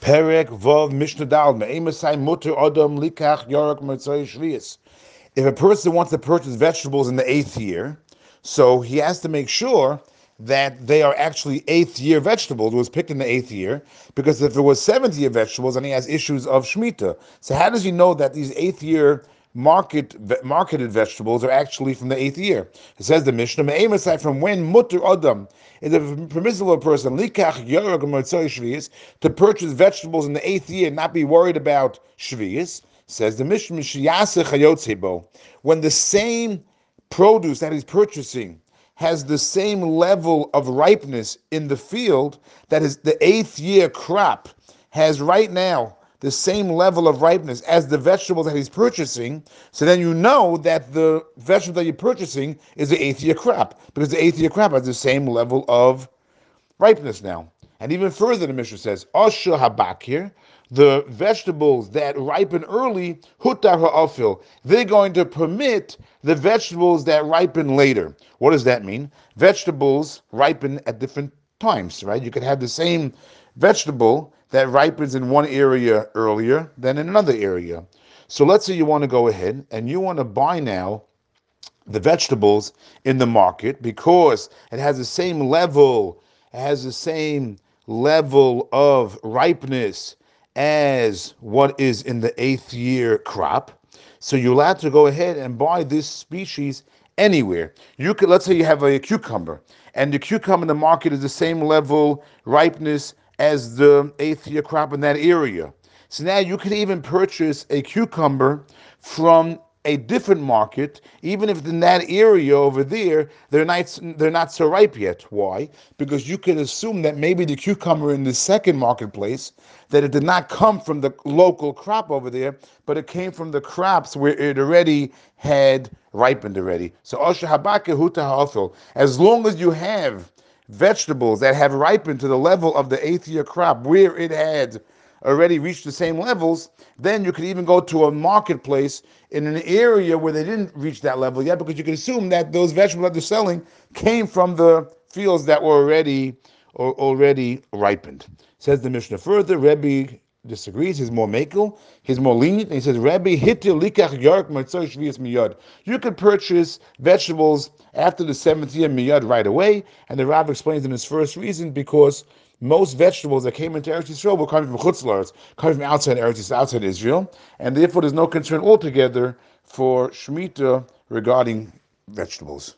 Perek Vov Mishnah Dal Me'emasai Mutter Likach Shvius. If a person wants to purchase vegetables in the eighth year, so he has to make sure that they are actually eighth year vegetables. It was picked in the eighth year because if it was seventh year vegetables, then he has issues of shemitah. So how does he know that these eighth year market marketed vegetables are actually from the eighth year? It says the Mishnah, aside from when mutter adam is a permissible person likach to purchase vegetables in the eighth year, and not be worried about shvius. Says the Mishnah, when the same produce that he's purchasing has the same level of ripeness in the field that is the eighth year crop has right now the same level of ripeness as the vegetables that he's purchasing, so then you know that the vegetable that you're purchasing is the eighth year crop, because the eighth year crop has the same level of ripeness now. And even further, the Mishnah says, Osha habakir, the vegetables that ripen early, hutar ha'afil, they're going to permit the vegetables that ripen later. What does that mean? Vegetables ripen at different times, right? You could have the same vegetable that ripens in one area earlier than in another area. So let's say you want to go ahead and you want to buy now the vegetables in the market because it has the same level, it has the same level of ripeness as what is in the eighth year crop. So you're allowed to go ahead and buy this species anywhere. You could, let's say you have a cucumber, and the cucumber in the market is the same level ripeness as the eighth year crop in that area. So now you could even purchase a cucumber from a different market, even if in that area over there they're not they're not so ripe yet. Why? Because you can assume that maybe the cucumber in the second marketplace that it did not come from the local crop over there, but it came from the crops where it already had ripened already. So as long as you have vegetables that have ripened to the level of the eighth year crop where it had already reached the same levels, then you could even go to a marketplace in an area where they didn't reach that level yet, because you can assume that those vegetables that they're selling came from the fields that were already or already ripened. Says the Mishnah further, Rebbe disagrees. He's more makel. He's more lenient. he says, Rabbi hitil likach yark miyad. You could purchase vegetables after the seventh year miyad right away. And the Rav explains in his first reason because most vegetables that came into Eretz Yisrael were coming from Chutz La'aretz, coming from outside Eretz outside Israel, and therefore there's no concern altogether for Shemitah regarding vegetables.